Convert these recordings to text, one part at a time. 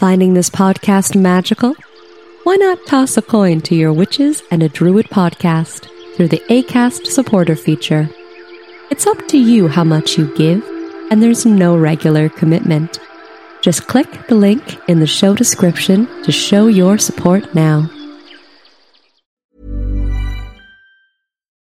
Finding this podcast magical? Why not toss a coin to your witches and a druid podcast through the ACAST supporter feature? It's up to you how much you give, and there's no regular commitment. Just click the link in the show description to show your support now.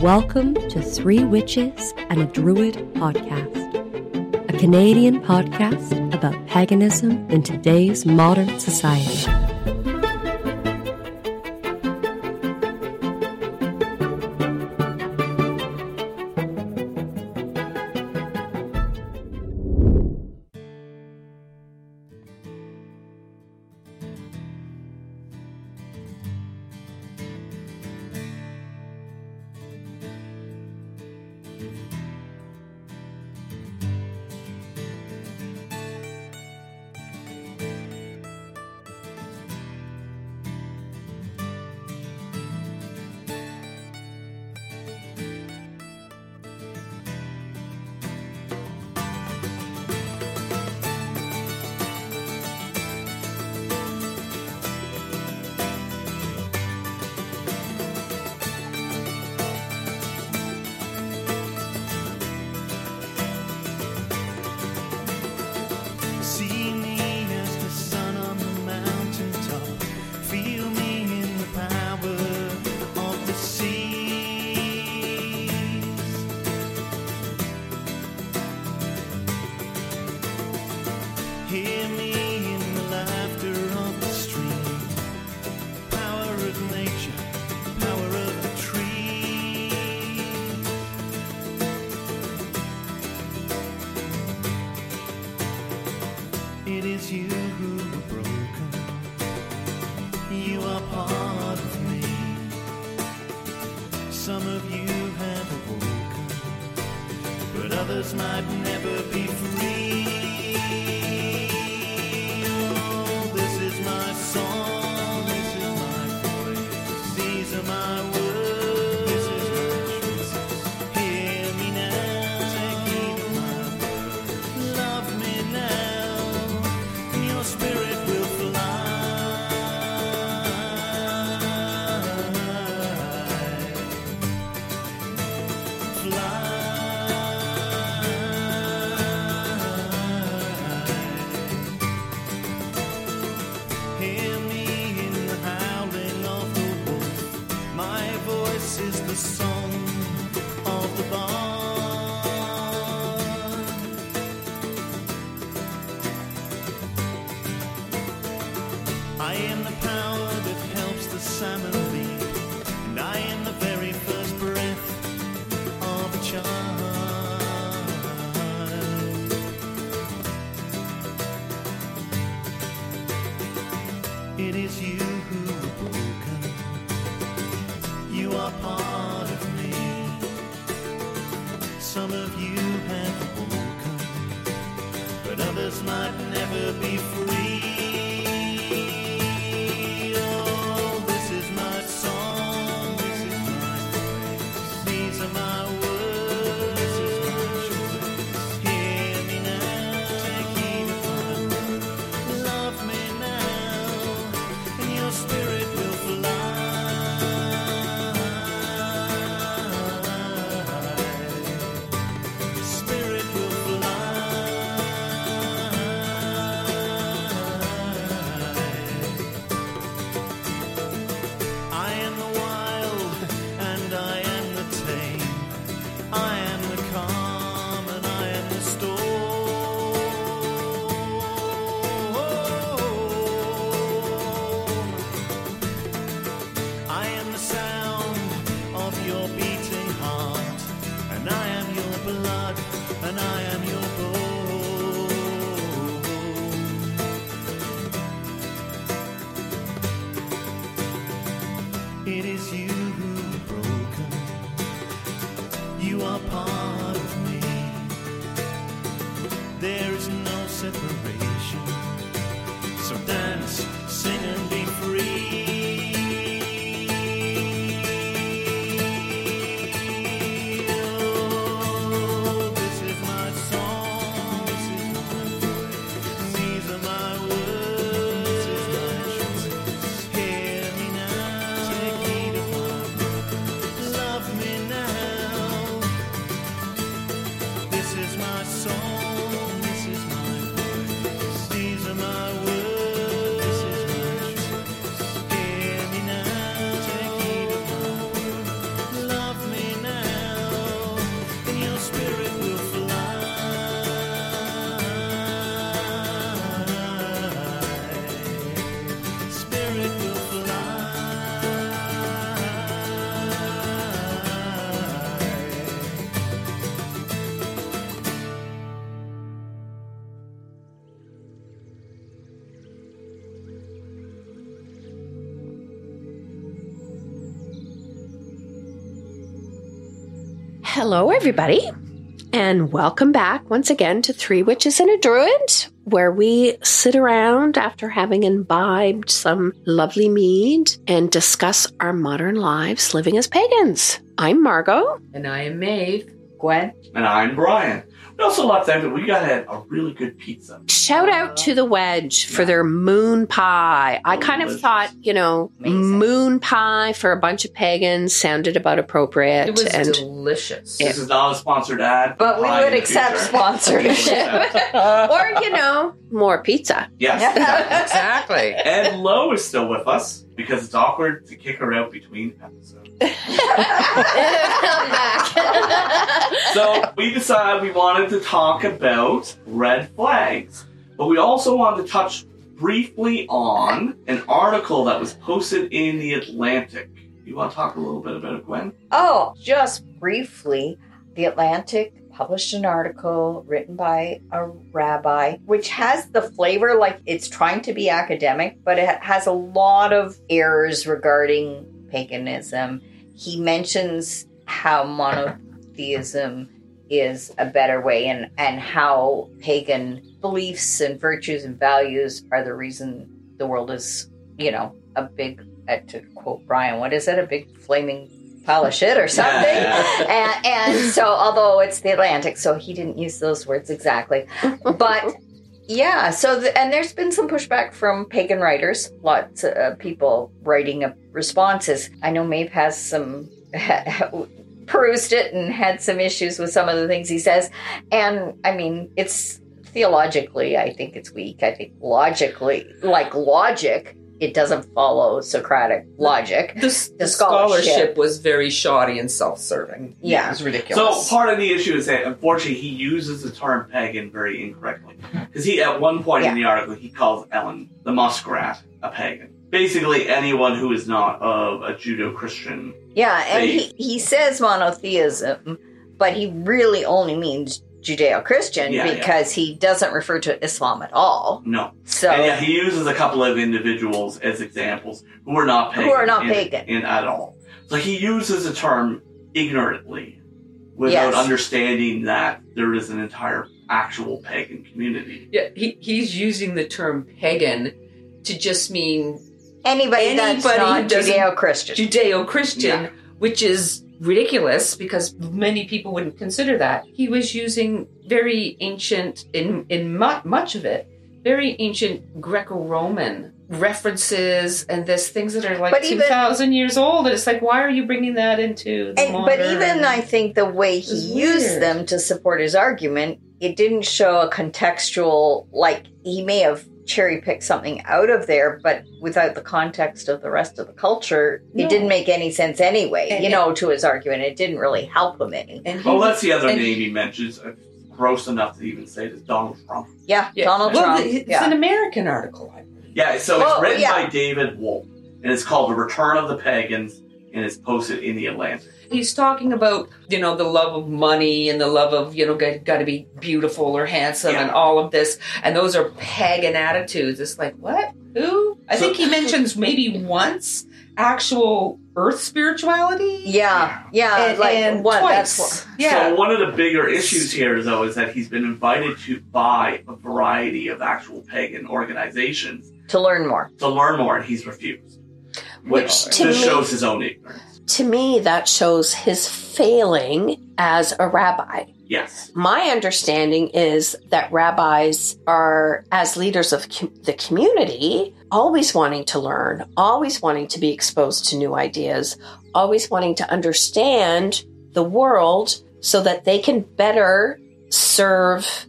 Welcome to Three Witches and a Druid podcast, a Canadian podcast about paganism in today's modern society. Some of you have awoken, but others might never be Hello, everybody, and welcome back once again to Three Witches and a Druid, where we sit around after having imbibed some lovely mead and discuss our modern lives living as pagans. I'm Margot. And I am Maeve. Gwen. And I'm Brian. We also left out that we got a, a really good pizza. Shout out to the Wedge for their moon pie. I kind of thought, you know, Amazing. moon pie for a bunch of pagans sounded about appropriate. It was and delicious. This is not a sponsored ad. But we Pie would the accept future. sponsorship. or, you know, more pizza. Yes. exactly. and Lo is still with us because it's awkward to kick her out between episodes. So we decided we wanted to talk about red flags, but we also wanted to touch briefly on an article that was posted in the Atlantic. You want to talk a little bit about it, Gwen? oh, just briefly, The Atlantic published an article written by a rabbi, which has the flavor like it's trying to be academic, but it has a lot of errors regarding paganism. He mentions how monotheism is a better way and, and how pagan beliefs and virtues and values are the reason the world is, you know, a big, uh, to quote Brian, what is it? A big flaming pile of shit or something? Yeah. and, and so, although it's the Atlantic, so he didn't use those words exactly. But yeah, so, the, and there's been some pushback from pagan writers, lots of uh, people writing responses. I know Maeve has some. perused it and had some issues with some of the things he says and i mean it's theologically i think it's weak i think logically like logic it doesn't follow socratic logic The, The the scholarship. scholarship. was very shoddy and self-serving. Yeah. it was ridiculous. So part of the issue is that unfortunately he uses the term pagan very incorrectly because he at one point in the article he calls Elon the muskrat a pagan. Basically, anyone who is not of a Judeo-Christian. Yeah, and he, he says monotheism, but he really only means Judeo Christian Yeah, yeah. because he doesn't refer to Islam at all. No, So, and yeah, he uses a couple of individuals as examples who are not pagan. Who are not in, pagan. in at all. So he uses the term ignorantly, without Yes. understanding that there is an entire actual pagan community. yeah, he, he's using the term pagan to just mean anybody, that's Anybody not doesn't- Judeo Christian. Judeo-Christian, Yeah. which is ridiculous because many people wouldn't consider that. He was using very ancient, in in mu- much of it, very ancient Greco-Roman references and this things that are like But two even- years old. And it's like, why are you bringing that into the And, but even I think the way he used weird. them to support his argument, it didn't show a contextual, like, he may have cherry picked something out of there, but without the context of the rest of the culture, No. it didn't make any sense anyway, And- you know, to his argument. It didn't really help him any. and Well, that's the other and- name he mentions. uh, Gross enough to even say it is Donald Trump. Yeah, Yeah. Donald well, Trump. It's yeah. an American article. I believe. Yeah, so it's Oh, written yeah. by David Wolf, and it's called The Return of the Pagans, and it's posted in the Atlantic. He's talking about, you know, the love of money and the love of, you know, got, got to be beautiful or handsome Yeah. and all of this. And those are pagan attitudes. It's like, what? Who? I So- think he mentions maybe once actual earth spirituality. yeah, yeah, And, like and what? twice. That's what. yeah. So one of the bigger issues here, though, is that he's been invited to by a variety of actual pagan organizations To learn more. to learn more, and he's refused. Which Which just to me- shows his own ignorance. To me, that shows his failing as a rabbi. Yes. My understanding is that rabbis are, as leaders of com- the community, always wanting to learn, always wanting to be exposed to new ideas, always wanting to understand the world so that they can better serve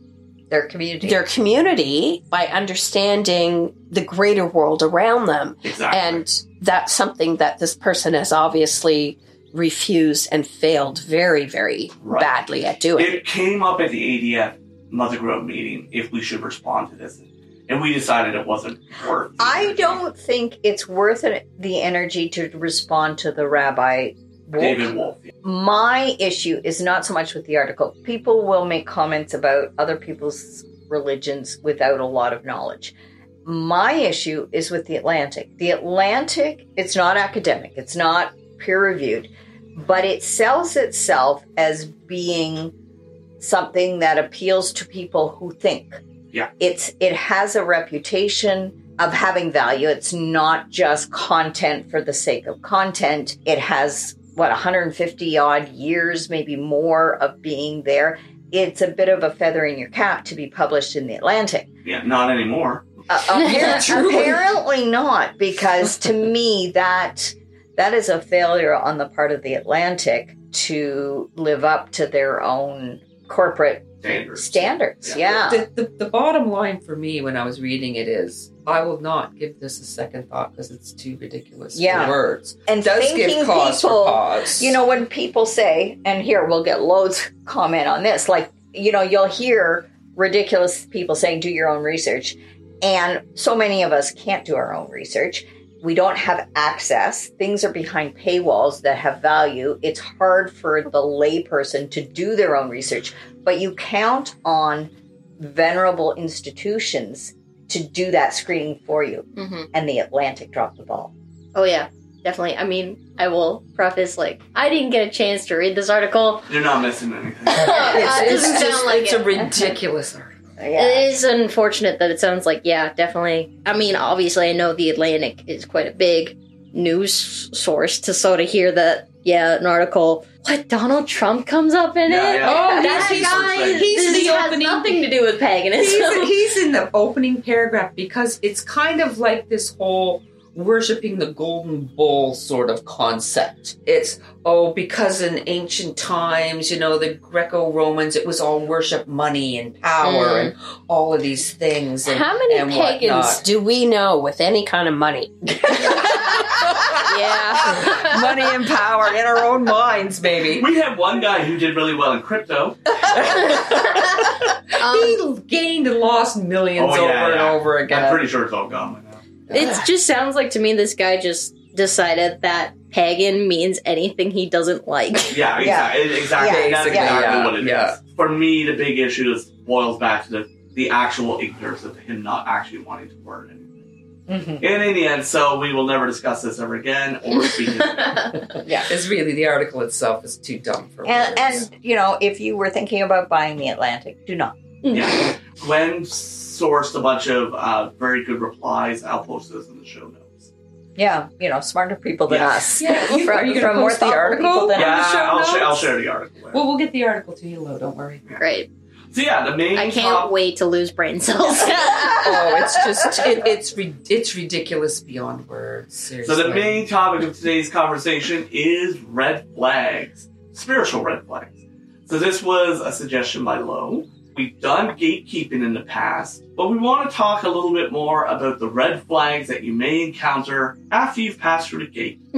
Their community. their community by understanding the greater world around them. Exactly. And that's something that this person has obviously refused and failed very, very Right. badly at doing. It came up at the ADF Mother Grove meeting if we should respond to this, and we decided it wasn't worth. I don't think it's worth it, the energy to respond to the rabbi. Wolf. David Wolf. My issue is not so much with the article. People will make comments about other people's religions without a lot of knowledge. My issue is with the Atlantic. The Atlantic, it's not academic, it's not peer reviewed, but it sells itself as being something that appeals to people who think. Yeah. It's it has a reputation of having value. It's not just content for the sake of content. It has what 150 odd years, maybe more of being there. It's a bit of a feather in your cap to be published in the Atlantic. Yeah, not anymore. Uh, appar- apparently not, because to me that that is a failure on the part of the Atlantic to live up to their own corporate Standards. standards. Yeah. The, the, the bottom line for me when I was reading it is I will not give this a second thought because it's too ridiculous Yeah. for words. And It does thinking give cause people, for pause. You know, when people say, and here we'll get loads comment on this, like, you know, you'll hear ridiculous people saying, do your own research. And so many of us can't do our own research. We don't have access. Things are behind paywalls that have value. It's hard for the layperson to do their own research, but you count on venerable institutions to do that screening for you. hmm And the Atlantic dropped the ball. Oh yeah, definitely. I mean, I will preface like I didn't get a chance to read this article. You're not missing anything. Uh, it it's, doesn't it's sound just, like it's it. a ridiculous article. Yeah. It is unfortunate that it sounds like yeah, definitely. I mean, obviously, I know the Atlantic is quite a big news source to sort of hear that. Yeah, an article. What Donald Trump comes up in Yeah, it? yeah. Oh, that he's- guy. he's this the has opening- nothing to do with paganism. He's, he's in the opening paragraph because it's kind of like this whole worshiping the golden bull sort of concept. It's, oh, because in ancient times, you know, the Greco Romans, it was all worship money and power Mm. and all of these things. And, How many and pagans whatnot. do we know with any kind of money? yeah. money and power in our own minds, maybe. We had one guy who did really well in crypto. Um, he gained and lost millions Oh, over yeah, and yeah. over again. I'm pretty sure it's all gone by now. It just sounds like to me this guy just decided that pagan means anything he doesn't like. Yeah, Yeah. exactly. Exactly. Yeah, That's yeah. exactly Yeah, what it is. yeah. For me, the big issue is boils back to the, the actual ignorance of him not actually wanting to learn anything. Mhm. And in the end, so we will never discuss this ever again or speak it. Yeah. It's really the article itself is too dumb for And, words. and you know, if you were thinking about buying the Atlantic, do not. yeah. Gwen sourced a bunch of uh, very good replies. I'll post those in the show notes. Yeah, you know, smarter people than Yeah. us. Yeah, you- are you gonna from more post the article? than Yeah. us. Yeah, show I'll, sh- I'll share the article. well, we'll get the article to you, Lo. Don't worry. Great. So yeah, the main I can't top- wait to lose brain cells. Oh, it's just it, it's ri- it's ridiculous beyond words. So the main topic of today's conversation is red flags, spiritual red flags. So this was a suggestion by Lo. We've done gatekeeping in the past, but we want to talk a little bit more about the red flags that you may encounter after you've passed through the gate.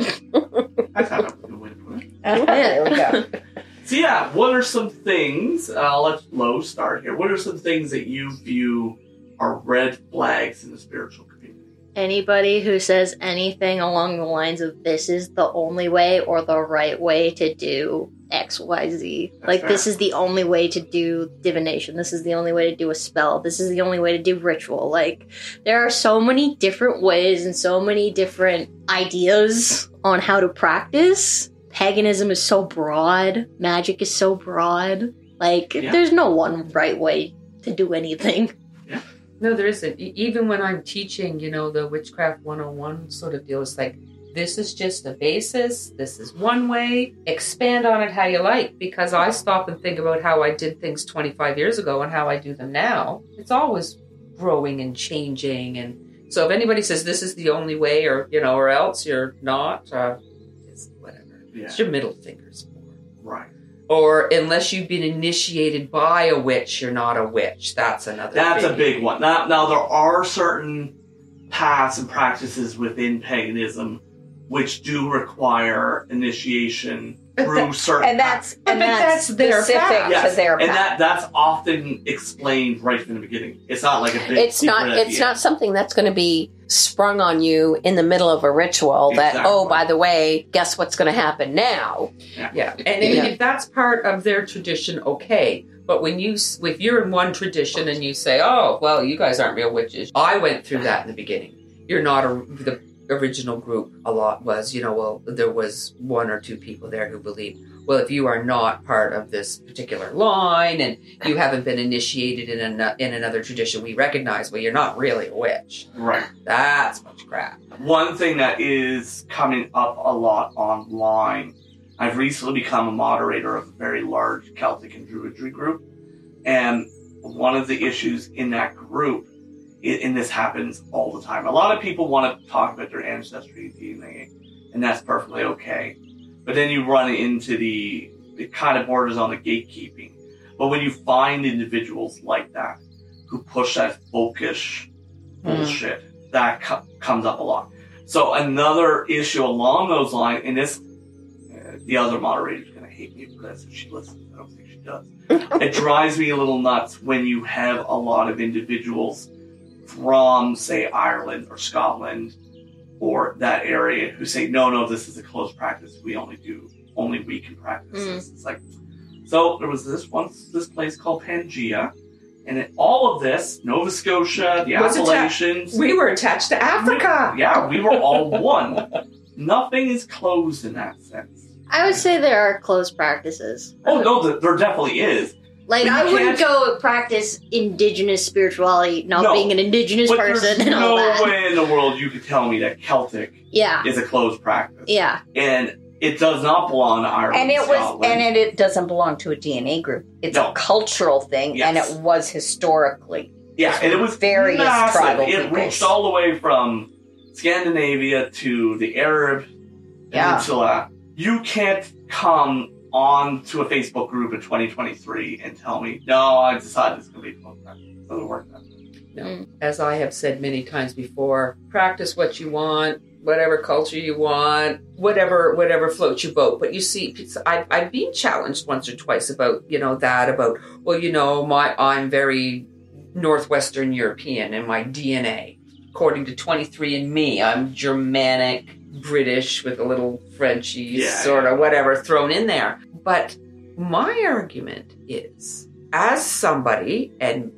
I thought that was a good way to put it. there we go. So yeah, what are some things? Uh, I'll let Lo start here. What are some things that you view are red flags in the spiritual community? Anybody who says anything along the lines of this is the only way or the right way to do XYZ. That's Like, fair. this is the only way to do divination. This is the only way to do a spell. This is the only way to do ritual. Like, there are so many different ways and so many different ideas on how to practice. Paganism is so broad, magic is so broad. Like, Yeah. there's no one right way to do anything. Yeah. No, there isn't. Even when I'm teaching, you know, the Witchcraft 101 sort of deal, it's like, this is just a basis. This is one way. Expand on it how you like. Because I stop and think about how I did things 25 years ago and how I do them now. It's always growing and changing. And so if anybody says this is the only way or, you know, or else you're not, uh, it's whatever. Yeah. It's your middle fingers. Right. Or unless you've been initiated by a witch, you're not a witch. That's another. That's a big one. Now, now there are certain paths and practices within paganism which do require initiation But through that- certain And that's But and that's, that's their specific path. Yes, to their and path. that that's often explained right from the beginning. It's not like a big. It's not. It's not something that's going to be sprung on you in the middle of a ritual. That oh, Exactly. oh, by the way, guess what's going to happen now? Yeah, and if, Yeah. if that's part of their tradition, okay. But when you, if you're in one tradition and you say, "Oh, well, you guys aren't real witches," I went through that in the beginning. You're not a the original group mm-hmm. a lot was, you know, well, there was one or two people there who believed, well, if you are not part of this particular line and you haven't been initiated in, an, in another tradition, we recognize, well, you're not really a witch. Right. That's much crap. One thing that is coming up a lot online, I've recently become a moderator of a very large Celtic and Druidry group. And one of the issues in that group, and this happens all the time, a lot of people want to talk about their ancestry and DNA, and that's perfectly okay. But then you run into the, it kind of borders on the gatekeeping. But when you find individuals like that who push that folkish bullshit, that co- comes up a lot. So another issue along those lines, and this, uh, the other moderator's going to hate me for this if she listens. I don't think she does. it drives me a little nuts when you have a lot of individuals from, say, Ireland or Scotland or that area who say, no, no, this is a closed practice. We only do, only we can practice mm. this. It's like, so there was this once, this place called Pangea. And in all of this, Nova Scotia, the Was atta- Appalachians, We were attached to Africa. yeah, we were all one. Nothing is closed in that sense. I would say there are closed practices. Oh no, there definitely is. Like I wouldn't go practice indigenous spirituality, not No. being an indigenous But person and all no that. way in the world you could tell me that Celtic Yeah, is a closed practice. yeah. And it does not belong to Ireland. And it was, Scotland. and it, it doesn't belong to a DNA group. It's No. a cultural thing, Yes. and it was historically. yeah, and it was various massive. tribal It peoples. reached all the way from Scandinavia to the Arab Yeah. Peninsula. You can't come on to a Facebook group in 2023 and tell me, no, I decided it's going to be a closed practice. It doesn't work that way. No. Mm. As I have said many times before, practice what you want, whatever culture you want, whatever whatever floats your boat. But you see, I've, I've been challenged once or twice about you know that about well, you know, my I'm very northwestern European in my DNA. According to 23andMe, I'm Germanic, British with a little Frenchy Yeah, sort of whatever thrown in there. But my argument is, as somebody, and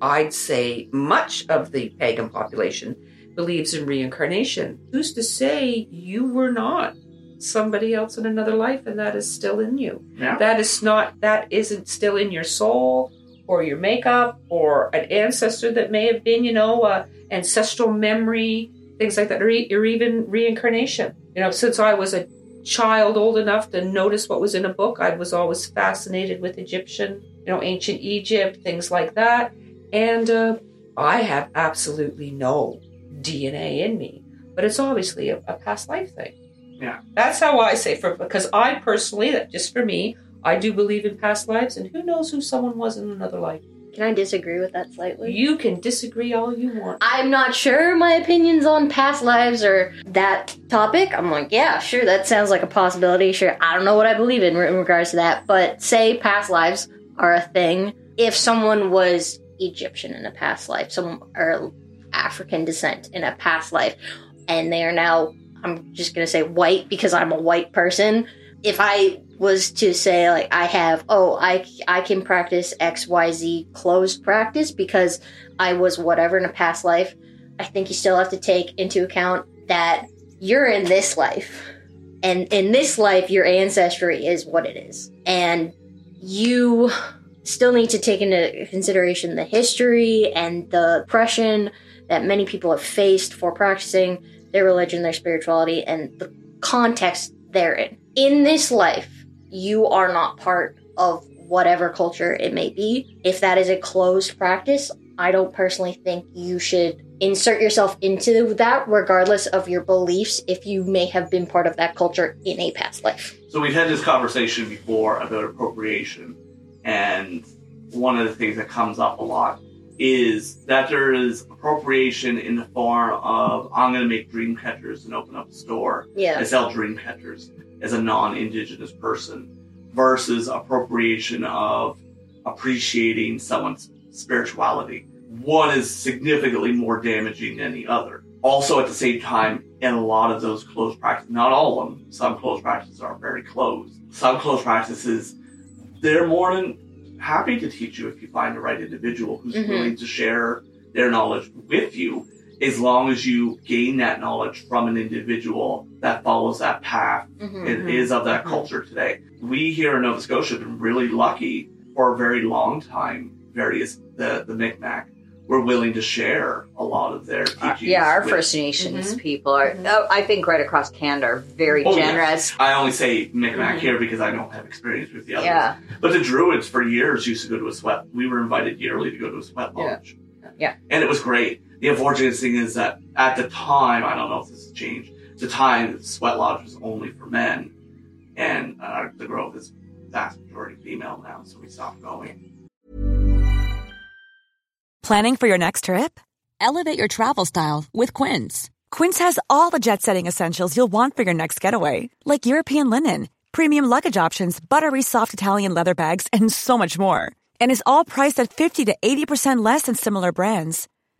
I'd say much of the pagan population believes in reincarnation. Who's to say you were not somebody else in another life and that is still in you? Yeah. That is not, that isn't still in your soul or your makeup or an ancestor that may have been, you know, uh, ancestral memory, things like that, or, e- or even reincarnation. You know, since I was a child old enough to notice what was in a book, I was always fascinated with Egyptian, you know, ancient Egypt, things like that. And uh, I have absolutely no DNA in me, but it's obviously a, a past life thing. Yeah. That's how I say for because I personally, that just for me, I do believe in past lives, and who knows who someone was in another life. Can I disagree with that slightly? You can disagree all you want. I'm not sure my opinions on past lives or that topic. I'm like, yeah, sure, that sounds like a possibility. Sure, I don't know what I believe in in regards to that, but say past lives are a thing. If someone was Egyptian in a past life, some or African descent in a past life, and they are now, I'm just gonna say white because I'm a white person. If I was to say like I have, oh, I I can practice X Y Z closed practice because I was whatever in a past life, I think you still have to take into account that you're in this life. And in this life, your ancestry is what it is. And you still need to take into consideration the history and the oppression that many people have faced for practicing their religion, their spirituality, and the context therein. In this life, you are not part of whatever culture it may be. If that is a closed practice, I don't personally think you should insert yourself into that, regardless of your beliefs, if you may have been part of that culture in a past life. So we've had this conversation before about appropriation, and one of the things that comes up a lot is that there is appropriation in the form of I'm going to make dream catchers and open up a store Yeah. and sell dream catchers as a non-indigenous person versus appropriation of appreciating someone's spirituality. One is significantly more damaging than the other. Also, at the same time, in a lot of those closed practices, not all of them, some closed practices are very closed. Some closed practices, they're more than happy to teach you if you find the right individual who's Mhm. willing to share their knowledge with you as long as you gain that knowledge from an individual that follows that path Mhm. and is of that culture today. We here in Nova Scotia have been really lucky for a very long time. Various the the Micmac were willing to share a lot of their teachings. yeah, our with- First Nations Mhm. people are. oh, I think right across Canada are very Oh, yeah. generous. I only say Micmac here because I don't have experience with the others. Yeah. But the Druids for years used to go to a sweat. We were invited yearly to go to a sweat lodge. Yeah. lodge. Yeah. And it was great. The unfortunate thing is that at the time, I don't know if this has changed, at the time, sweat lodge was only for men. And uh, the Grove is vast majority female now, so we stopped going. Planning for your next trip? Elevate your travel style with Quince. Quince has all the jet setting essentials you'll want for your next getaway, like European linen, premium luggage options, buttery soft Italian leather bags, and so much more. And is all priced at 50 to 80% less than similar brands.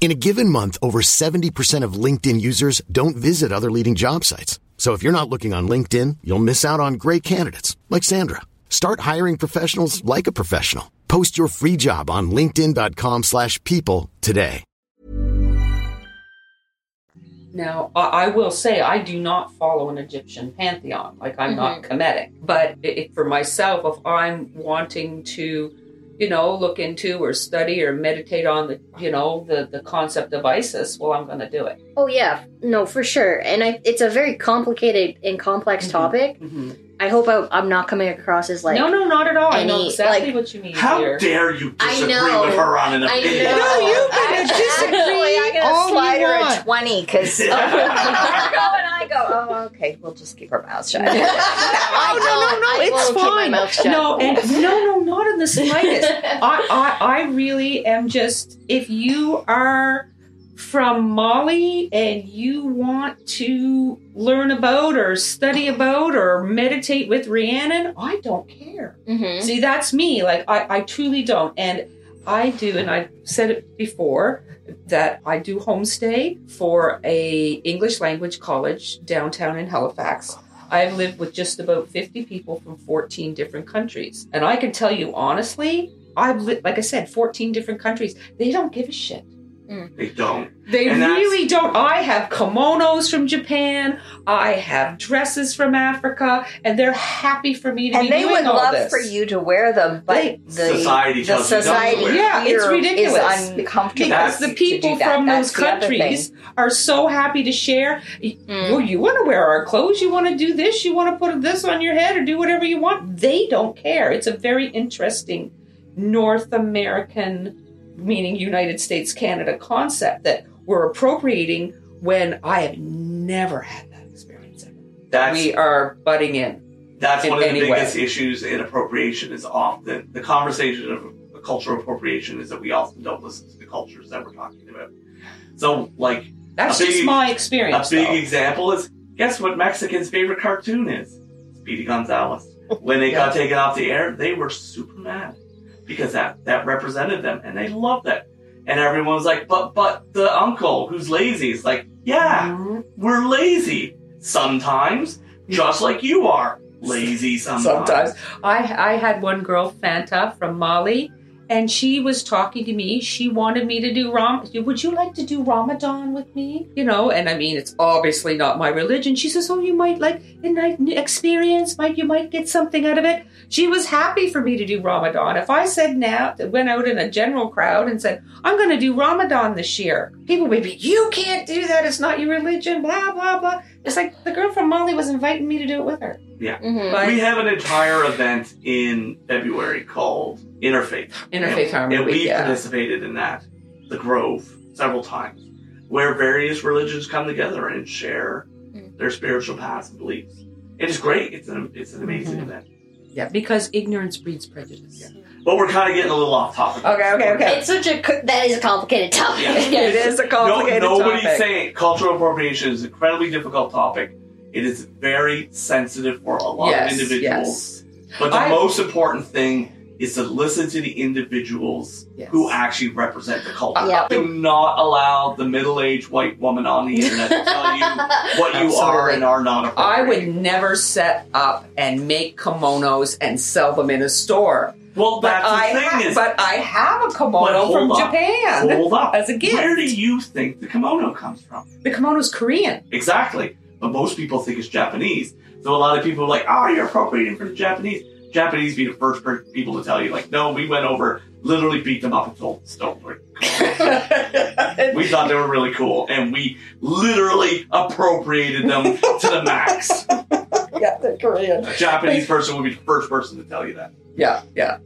In a given month, over 70% of LinkedIn users don't visit other leading job sites. So if you're not looking on LinkedIn, you'll miss out on great candidates like Sandra. Start hiring professionals like a professional. Post your free job on linkedin.com/people slash people today. Now, I, I will say I do not follow an Egyptian pantheon. Like I'm not mm-hmm. Kemetic. But i i for myself, if I'm wanting to, you know, look into or study or meditate on the, you know, the the concept of Isis, well, I'm going to do it. Oh yeah, no, for sure. And I, it's a very complicated and complex mm-hmm. topic. Mm-hmm. I hope I, I'm not coming across as like no, no, not at all. I know exactly like- what you mean. How here. dare you I disagree know. with her on an I opinion? know. No, you can Actually, disagree I'm gonna all slide her a twenty because you go and I go. Oh, okay. We'll just keep our mouths shut. Oh, no, no, no, I it's will keep my fine. mouth shut. No, and no, no, not in the slightest. I, I, I really am just. If you are from Mali and you want to learn about or study about or meditate with Rhiannon, I don't care. Mhm. See, that's me. Like I, I truly don't, and I do, and I've said it before that I do homestay for a English language college downtown in Halifax. I've lived with just about 50 people from 14 different countries. And I can tell you honestly, I've lived, like I said, 14 different countries. They don't give a shit. Mm. They don't. They And really don't. I have kimonos from Japan. I have dresses from Africa, and they're happy for me to be wearing them. and they would love this. for you to wear them, but They- the Society the tells you not to society wear them. Yeah, it's ridiculous. is uncomfortable because That's- the people to do that. from That's those countries are so happy to share. Y- mm. Well, you want to wear our clothes, you want to do this, you want to put this on your head, or do whatever you want. They don't care. It's a very interesting North American, meaning United States, Canada concept that we're appropriating when I have never had that experience. ever. That's we are butting in. That's in one of the biggest way. issues in appropriation is often the conversation of cultural appropriation is that we often don't listen to the cultures that we're talking about. So, like That's a just big- my a experience. big though. example is guess what Mexicans' favorite cartoon is? Speedy Gonzales. When they got taken off the air, they were super mad because that that represented them, and they loved it. And everyone was like, "But but the uncle who's lazy is like, yeah, Mm-hmm. we're lazy sometimes, just like you are lazy sometimes." sometimes. I I had one girl, Fanta from Mali, and she was talking to me. She wanted me to do Ram. Would you like to do Ramadan with me? You know, and I mean, it's obviously not my religion. She says, "Oh, you might like a nice experience. Might you might get something out of it." She was happy for me to do Ramadan. If I said now, went out in a general crowd and said, "I'm going to do Ramadan this year," people would be, "You can't do that. It's not your religion." Blah blah blah. It's like the girl from Mali was inviting me to do it with her. Yeah. Mhm. But We have an entire event in February called Interfaith. Interfaith and, Harmony And Week, we yeah. participated in that, the Grove, several times, where various religions come together and share Mm. their spiritual paths and beliefs. It is great. It's an it's an amazing Mm-hmm. event. Yeah, because ignorance breeds prejudice. Yeah. But we're kind of getting a little off topic. Okay, okay, okay. It's such a that is a complicated topic. Yeah. It is a No, complicated nobody's topic. saying cultural appropriation is an incredibly difficult topic. It is very sensitive for a lot Yes, of individuals. yes. But the I- most important thing is to listen to the individuals Yes. who actually represent the culture. Yeah. Do not allow the middle-aged white woman on the internet to tell you what you are and are not I would never set up and make kimonos and sell them in a store. Well, But the I, thing ha- is, but I have a kimono from up, Japan Hold up. as a gift. Where do you think the kimono comes from? The kimono's Korean. Exactly. But most people think it's Japanese. So a lot of people are like, oh, you're appropriating from the Japanese. Japanese be the first people to tell you, like, no, we went over, literally beat them up and told them stolen. we thought they were really cool, and we literally appropriated them to the max. yeah, they're Korean. A Japanese person would be the first person to tell you that. Yeah, yeah.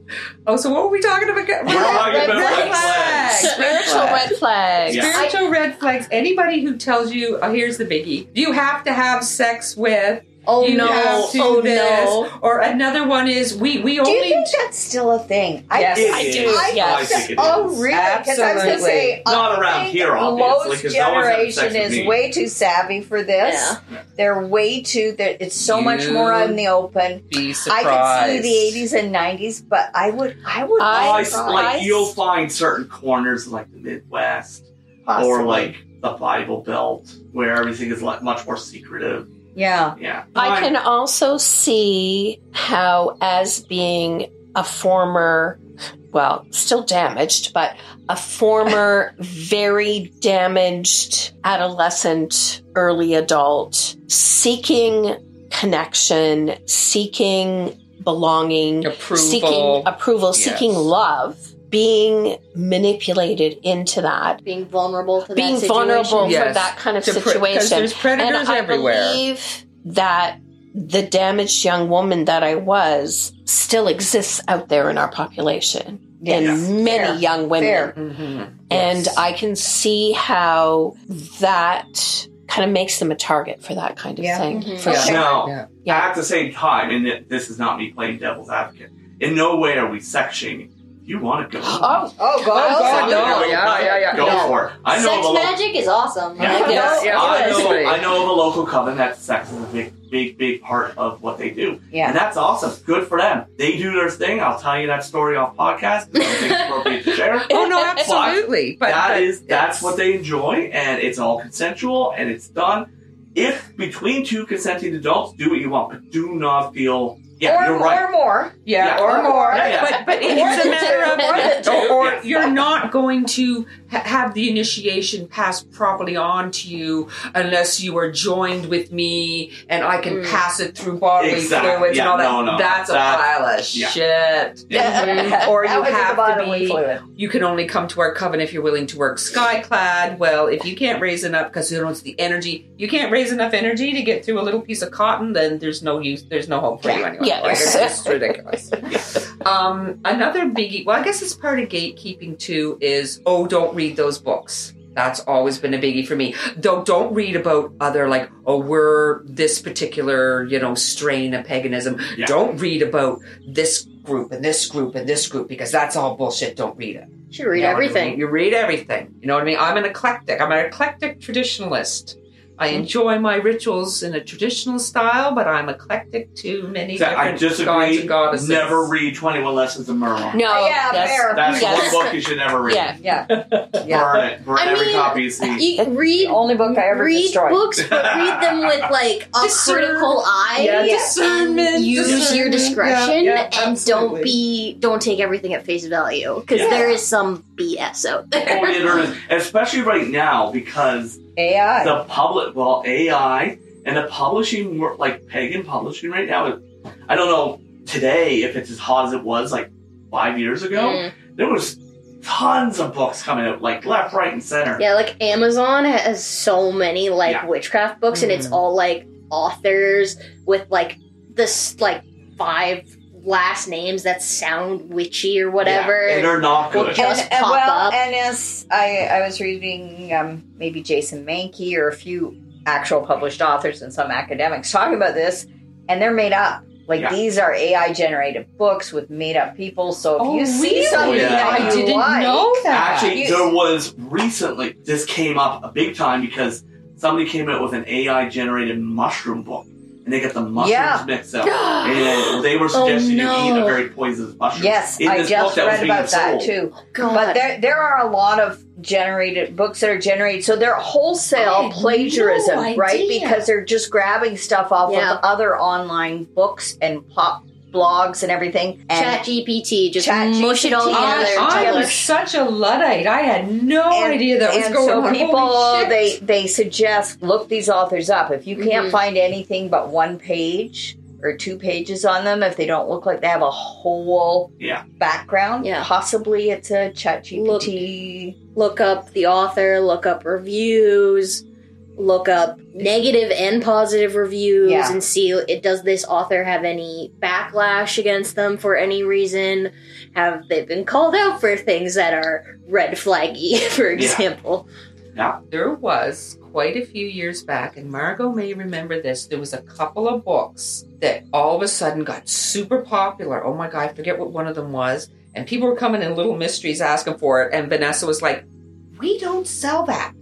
Oh, so what were we talking about? We're talking about red flags. Spiritual red flags. Yeah. Spiritual red flags. Anybody who tells you, oh, here's the biggie: you have to have sex with. Oh you no! have to Oh this. no! Or another one is we we Do only. you think that's still a thing? I, Yes, It I do. I Yes. think I think it Oh, really? Because I was going to Absolutely. say, Not I around think here, obviously, Most 'cause no one's having sex generation is way too savvy for this. Yeah. They're way too. They're, it's so much more out in the open. be surprised. I surprised. can see the 80s and 90s, but I would, I would, I- I, I, s- like you'll find certain corners like the Midwest or like the Bible Belt where everything is like much more secretive. Yeah, Yeah, I can also see how, as being a former, well, still damaged, but a former, very damaged adolescent, early adult, seeking connection, seeking belonging, Approval. seeking approval, Yes. seeking love, being manipulated into that. Being vulnerable to that Being situation. vulnerable for that kind of To pre- 'cause situation. there's predators and I everywhere. believe that the damaged young woman that I was still exists out there in our population. Yes. And many Fair. young women. Fair. Mhm. And Yes. I can see how that kind of makes them a target for that kind of Yeah. thing. Mhm. For Yeah. sure. Now, Yeah. Yeah. at the same time, and this is not me playing devil's advocate. In no way are we sex shaming. If you want to go, Oh, Oh, go. Oh, God, Go no. Yeah, yeah, yeah. Go No. for it. I know Sex lo- magic is awesome. Yeah. Like, Yeah, it's- yeah, I know, I know of a local coven that sex is a big, big, big part of what they do. Yeah. And that's awesome. Good for them. They do their thing. I'll tell you that story off podcast. I don't think it's appropriate to share. Oh no, absolutely. But That but is that's what they enjoy, and it's all consensual, and it's done. If between two consenting adults, do what you want, but do not feel. Yeah, or, you're right. or more. Yeah, Yeah. or more. Yeah, yeah. But but it's a matter of More than two. or, or you're not going to ha- have the initiation passed properly on to you unless you are joined with me and I can Mm. pass it through bodily Exactly. fluids Yeah, and all that. no, no. That's a pile of yeah. shit. Yeah. Or you was in the have to be fluid. you can only come to our coven if you're willing to work skyclad. Well, if you can't raise enough because you don't it's the energy, you can't raise enough energy to get through a little piece of cotton, then there's no use. There's no hope for you anyway. Yes. Like, it's just ridiculous. um, another biggie. Well, I guess it's part of gatekeeping too. Is oh, don't read those books. That's always been a biggie for me. Don't don't read about other like oh we're this particular you know strain of paganism. Yeah. Don't read about this group and this group and this group because that's all bullshit. Don't read it. You should read You know what I everything. mean? You read everything. You know what I mean? I'm an eclectic. I'm an eclectic traditionalist. I mm-hmm. enjoy my rituals in a traditional style, but I'm eclectic to many So I different gods and goddesses. Never read Twenty One Lessons of Merlyn. no. Oh, yeah, yes. fair. That's Yes. one book you should never read. Yeah. Yeah. Yeah. Burn it. Burn I every mean, copy you see. You read Only book I ever read destroyed. books, but read them with like a Discern- critical eye. Yeah, Yeah. discernment. and use your discretion Yeah, yeah, and absolutely. don't be don't take everything at face value because Yeah. there is some BS out there. Oh, yeah, there is. Especially right now because AI. the public, well, AI and the publishing, wor- like pagan publishing right now, it- I don't know today if it's as hot as it was like five years ago. Mm. There was tons of books coming out, like left, right, and center. Yeah, like Amazon has so many like Yeah. witchcraft books, and it's Mhm. all like authors with like this like five last names that sound witchy or whatever. Yeah, and they're not Well, good. just and, and pop well, up. and as I, I was reading um, maybe Jason Mankey or a few actual published authors and some academics talking about this, and they're made up. Like Yeah. these are AI generated books with made up people. So if Oh, you see really? something Yeah. that I you didn't like, know that. Actually, You- there was recently, this came up a big time because somebody came out with an AI generated mushroom book. And they got the mushrooms Yeah. mixed up. and uh, they were oh, suggesting you eat a very poisonous mushroom. Yes, in I just book that read being about that sold. too. God. But there, there are a lot of generated books that are generated, so they're wholesale had plagiarism, no right? Because they're just grabbing stuff off Yeah. of other online books and pop blogs and everything. And Chat GPT, just Chat mush it all GPT. I, together. I together. was such a luddite. I had no and- idea that was going so on. people Holy they they suggest look these authors up. If you can't Mhm. find anything but one page or two pages on them, if they don't look like they have a whole Yeah. background, Yeah. possibly it's a Chat GPT. look up the author, look up reviews, look up negative and positive reviews, Yeah. and see it does this author have any backlash against them for any reason? Have they been called out for things that are red flaggy, for example? Yeah. There was quite a few years back, and Margot may remember this. There was a couple of books that all of a sudden got super popular. Oh my god, I forget what one of them was. And people were coming in little mysteries asking for it, and Vanessa was like, "We don't sell that."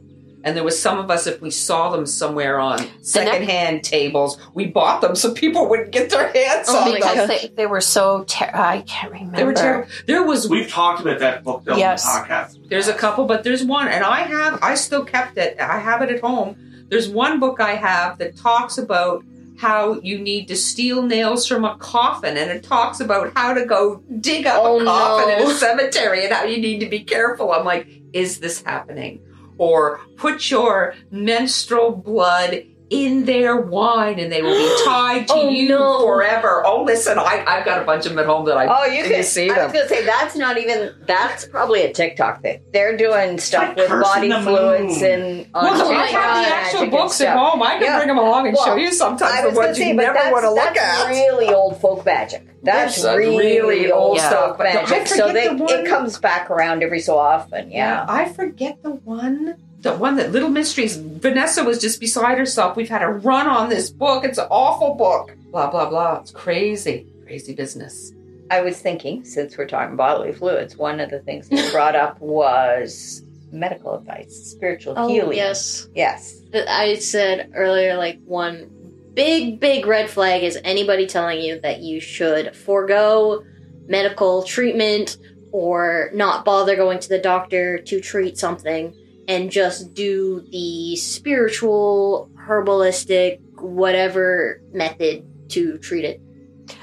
And there was some of us, if we saw them somewhere on secondhand tables, we bought them so people wouldn't get their hands Oh on my them. because they, they were so ter- I can't remember. They were terrible. There was We've talked about that book though Yes. on the podcast. There's a couple, but there's one, and I have, I still kept it. I have it at home. There's one book I have that talks about how you need to steal nails from a coffin, and it talks about how to go dig up Oh, a coffin no. in a cemetery and how you need to be careful. I'm like, is this happening? Or put your menstrual blood in their wine and they will be tied to Oh, you no. forever. Oh, listen, I, I've got a bunch of them at home that I Oh, you can could see I them. was gonna say that's not even that's probably a TikTok thing. They're doing stuff like with body the fluids moon. and on Well, I have the actual books at home. I can Yeah. bring them along and Well, show you sometimes I the was gonna say, but never that's, want to look that's at. really old folk magic. That's That's really, really old old stuff, folk I magic. So they, the one- it comes back around every so often. Yeah. I forget the one. The one that Little Mysteries. Vanessa was just beside herself. We've had a run on this book. It's an awful book. Blah blah blah. It's crazy, crazy business. I was thinking, since we're talking bodily fluids, one of the things you brought up was medical advice, spiritual Oh, healing. yes. Yes. I said earlier, like one big, big red flag is anybody telling you that you should forego medical treatment or not bother going to the doctor to treat something and just do the spiritual, herbalistic, whatever method to treat it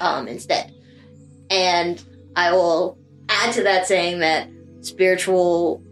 um, instead. And I will add to that saying that spiritual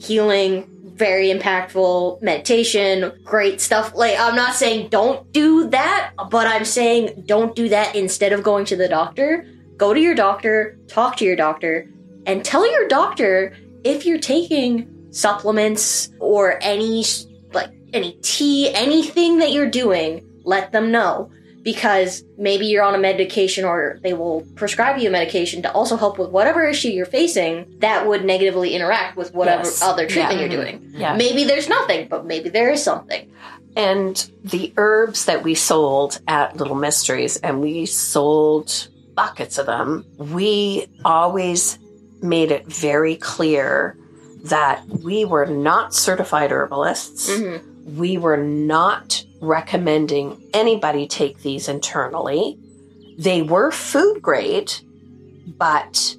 healing, very impactful meditation, great stuff. Like, I'm not saying don't do that, but I'm saying don't do that instead of going to the doctor. Go to your doctor, talk to your doctor, and tell your doctor if you're taking supplements or any, like, any tea, anything that you're doing, let them know. Because maybe you're on a medication or they will prescribe you a medication to also help with whatever issue you're facing that would negatively interact with whatever Yes. other treatment Yeah. you're mm-hmm. doing. Yeah. Maybe there's nothing, but maybe there is something. And the herbs that we sold at Little Mysteries, and we sold buckets of them, we always made it very clear that we were not certified herbalists. Mm-hmm. We were not recommending anybody take these internally. They were food grade, but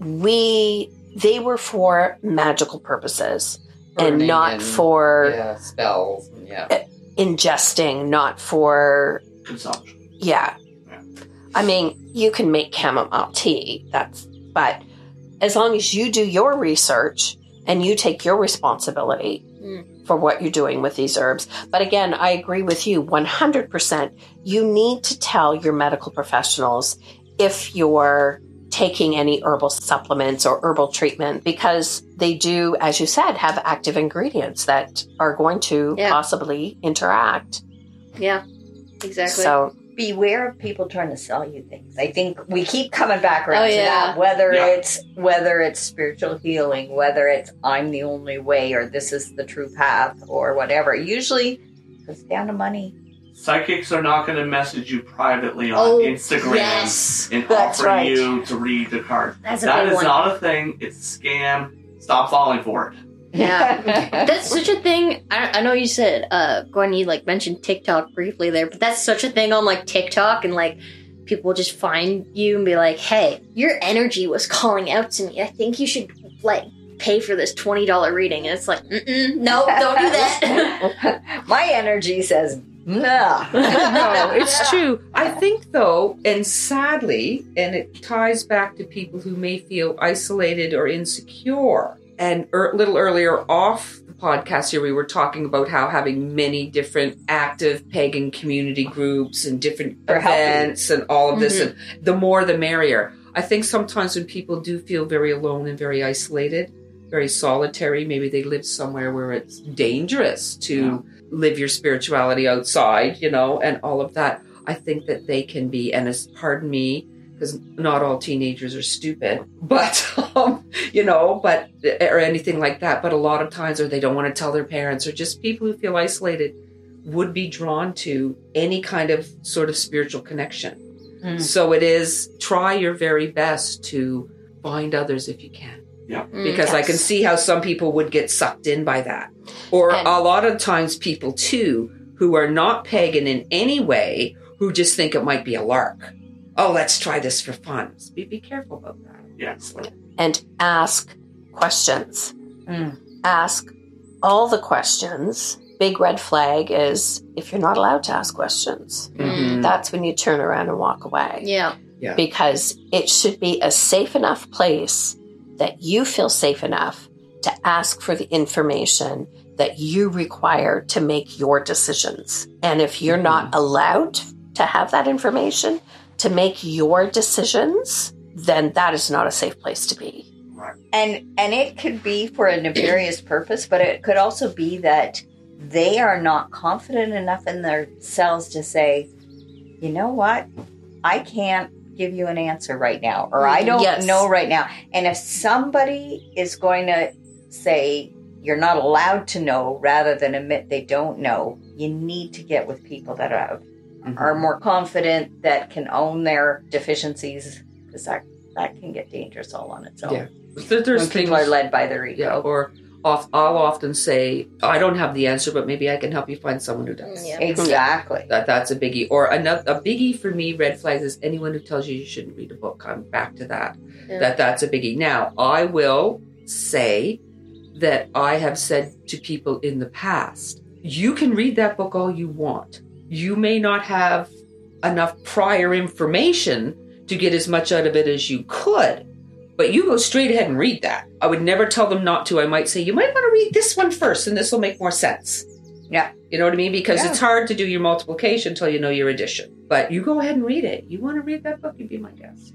we they were for magical purposes and not and- for yeah spells. Yeah. ingesting, not for Consumption. yeah. I mean, you can make chamomile tea. That's but as long as you do your research and you take your responsibility Mm. for what you're doing with these herbs. But again, I agree with you 100%. You need to tell your medical professionals if you're taking any herbal supplements or herbal treatment because they do, as you said, have active ingredients that are going to Yeah. possibly interact. Yeah, exactly. So, beware of people trying to sell you things. I think we keep coming back around Oh, to yeah. that. Whether Yeah. it's whether it's spiritual healing, whether it's I'm the only way, or this is the true path, or whatever. Usually, it's down to money. Psychics are not going to message you privately on Oh, Instagram yes. and That's offer right. you to read the card. That's a That big is one. not a thing. It's a scam. Stop falling for it. Yeah, that's such a thing. I, I know you said, uh, Gwen, you like mentioned TikTok briefly there, but that's such a thing on like TikTok and like people just find you and be like, "Hey, your energy was calling out to me. I think you should like pay for this twenty dollar reading." And it's like, Mm-mm, no, don't do that. My energy says no. no, it's true. I think, though, and sadly, and it ties back to people who may feel isolated or insecure. And a little earlier off the podcast here, we were talking about how having many different active pagan community groups and different healthy. events and all of this, mm-hmm. and the more the merrier. I think sometimes when people do feel very alone and very isolated, very solitary, maybe they live somewhere where it's dangerous to live your spirituality outside, you know, and all of that. I think that they can be, and as pardon me, because not all teenagers are stupid, but um, you know, but or anything like that. But a lot of times, or they don't want to tell their parents, or just people who feel isolated, would be drawn to any kind of sort of spiritual connection. So it is try your very best to find others if you can Yeah. because I can see how some people would get sucked in by that. Or And- a lot of times people too who are not pagan in any way who just think it might be a lark. Oh, let's try this for fun. So be, be careful about that. Yes. and ask questions. Mm. Ask all the questions. Big red flag is if you're not allowed to ask questions. Mhm. That's when you turn around and walk away. yeah, Because it should be a safe enough place that you feel safe enough to ask for the information that you require to make your decisions. And if you're not allowed to have that information to make your decisions, then that is not a safe place to be. and and it could be for a nefarious purpose but it could also be that they are not confident enough in themselves to say you know what i can't give you an answer right now or i don't Yes. know right now and if somebody is going to say you're not allowed to know rather than admit they don't know you need to get with people that are, are more confident that can own their deficiencies because that that can get dangerous all on its own Yeah. There- there's when people things- are led by their ego Yeah, or off, I'll often say, I don't have the answer, but maybe I can help you find someone who does. Yeah. Exactly. That that's a biggie. Or another a biggie for me, red flags is anyone who tells you you shouldn't read a book. I'm back to that. Yeah. That that's a biggie. Now I will say that I have said to people in the past, you can read that book all you want. You may not have enough prior information to get as much out of it as you could. But you go straight ahead and read that. I would never tell them not to. I might say, you might want to read this one first, and this will make more sense. Yeah. You know what I mean? Because Yeah. it's hard to do your multiplication until you know your addition. But you go ahead and read it. You want to read that book, you'd be my guest.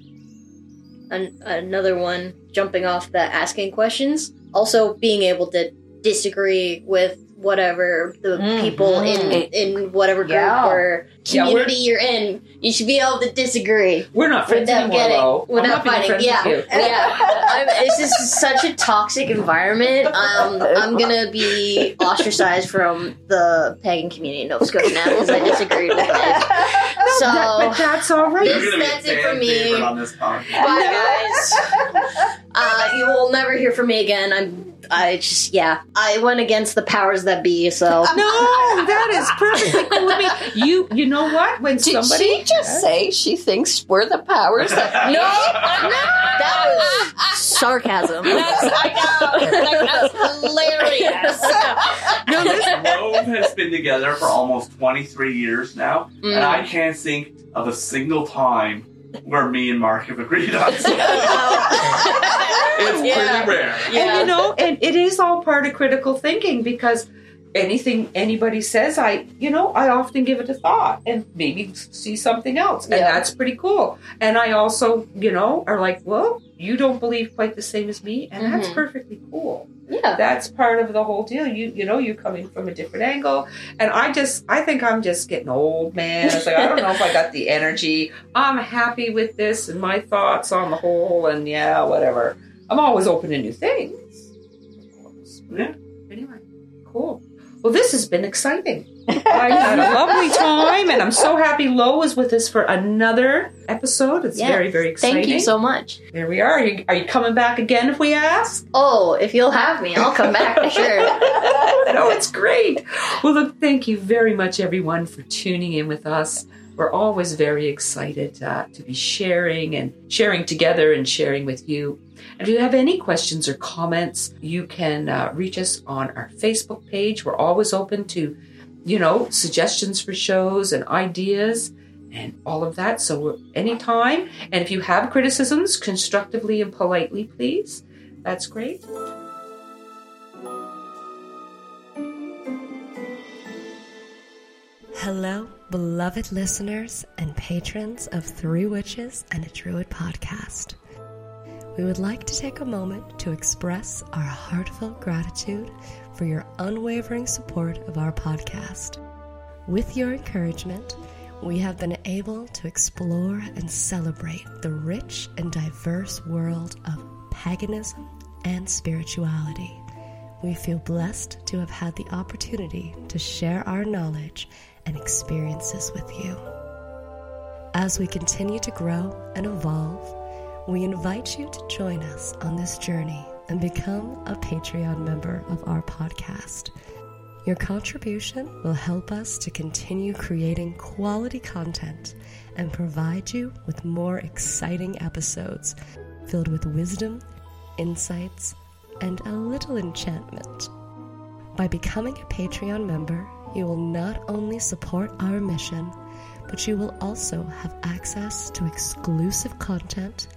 An- another one jumping off the asking questions also being able to disagree with whatever the Mhm. people in in whatever group Yeah. or Yeah, we're- community you're in you should be able to disagree We're not friends without anymore, getting though. I'm without not being fighting friends yeah with you. yeah I'm, it's just such a toxic environment um, i'm gonna be ostracized from the pagan community in nova scotia now because i disagreed with it so That- but that's all right. This- You're gonna be that's it for me. on this. Bye, guys. Uh, you will never hear from me again. I'm. I just yeah. I went against the powers that be. So No, that is perfectly cool with me. You, you know what? When Did somebody she just say she thinks we're the powers that no, that was sarcasm. That's, I know. That's hilarious. Grove has been together for almost 23 years now, Mm. and I can't think of a single time where me and Mark have agreed on something. it's Yeah. pretty rare. and you know, and it is all part of critical thinking because anything anybody says, I, you know, I often give it a thought and maybe see something else, and Yeah. that's pretty cool. And I also, you know, are like, well, you don't believe quite the same as me, and that's Mhm. perfectly cool. Yeah. That's part of the whole deal. You, you know, you're coming from a different angle, and I just, I think I'm just getting old, man. It's like I don't know if I got the energy. I'm happy with this and my thoughts on the whole, and yeah, whatever. I'm always open to new things. Of course. Yeah. Anyway, cool. Well, this has been exciting. I had a lovely time. and I'm so happy Lo is with us for another episode. It's Yes. very, very exciting. Thank you so much. There we are. Are you, are you coming back again if we ask? Oh, if you'll have me, I'll come back for sure. no, it's great. Well, look, thank you very much, everyone, for tuning in with us. We're always very excited uh, to be sharing and sharing together and sharing with you. And if you have any questions or comments, you can uh, reach us on our Facebook page. We're always open to, you know, suggestions for shows and ideas and all of that. So anytime. And if you have criticisms, constructively and politely, please. That's great. Hello, beloved listeners and patrons of Three Witches and a Druid podcast. We would like to take a moment to express our heartfelt gratitude for your unwavering support of our podcast. With your encouragement, we have been able to explore and celebrate the rich and diverse world of paganism and spirituality. We feel blessed to have had the opportunity to share our knowledge and experiences with you. As we continue to grow and evolve, we invite you to join us on this journey and become a Patreon member of our podcast. Your contribution will help us to continue creating quality content and provide you with more exciting episodes filled with wisdom, insights, and a little enchantment. By becoming a Patreon member, you will not only support our mission, but you will also have access to exclusive content,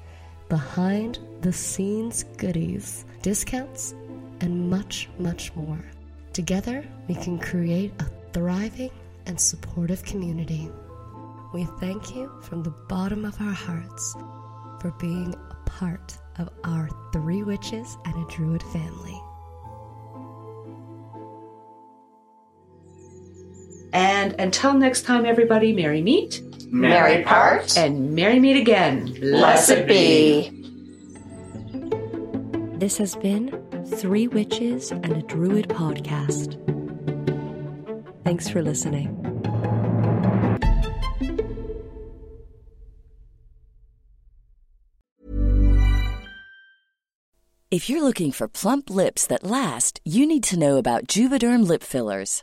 behind the scenes goodies, discounts, and much, much more. Together, we can create a thriving and supportive community. We thank you from the bottom of our hearts for being a part of our Three Witches and a Druid family. And until next time, everybody, merry meet Merry part. and merry meet again. Blessed be. This has been Three Witches and a Druid podcast. Thanks for listening. If you're looking for plump lips that last, you need to know about Juvederm lip fillers.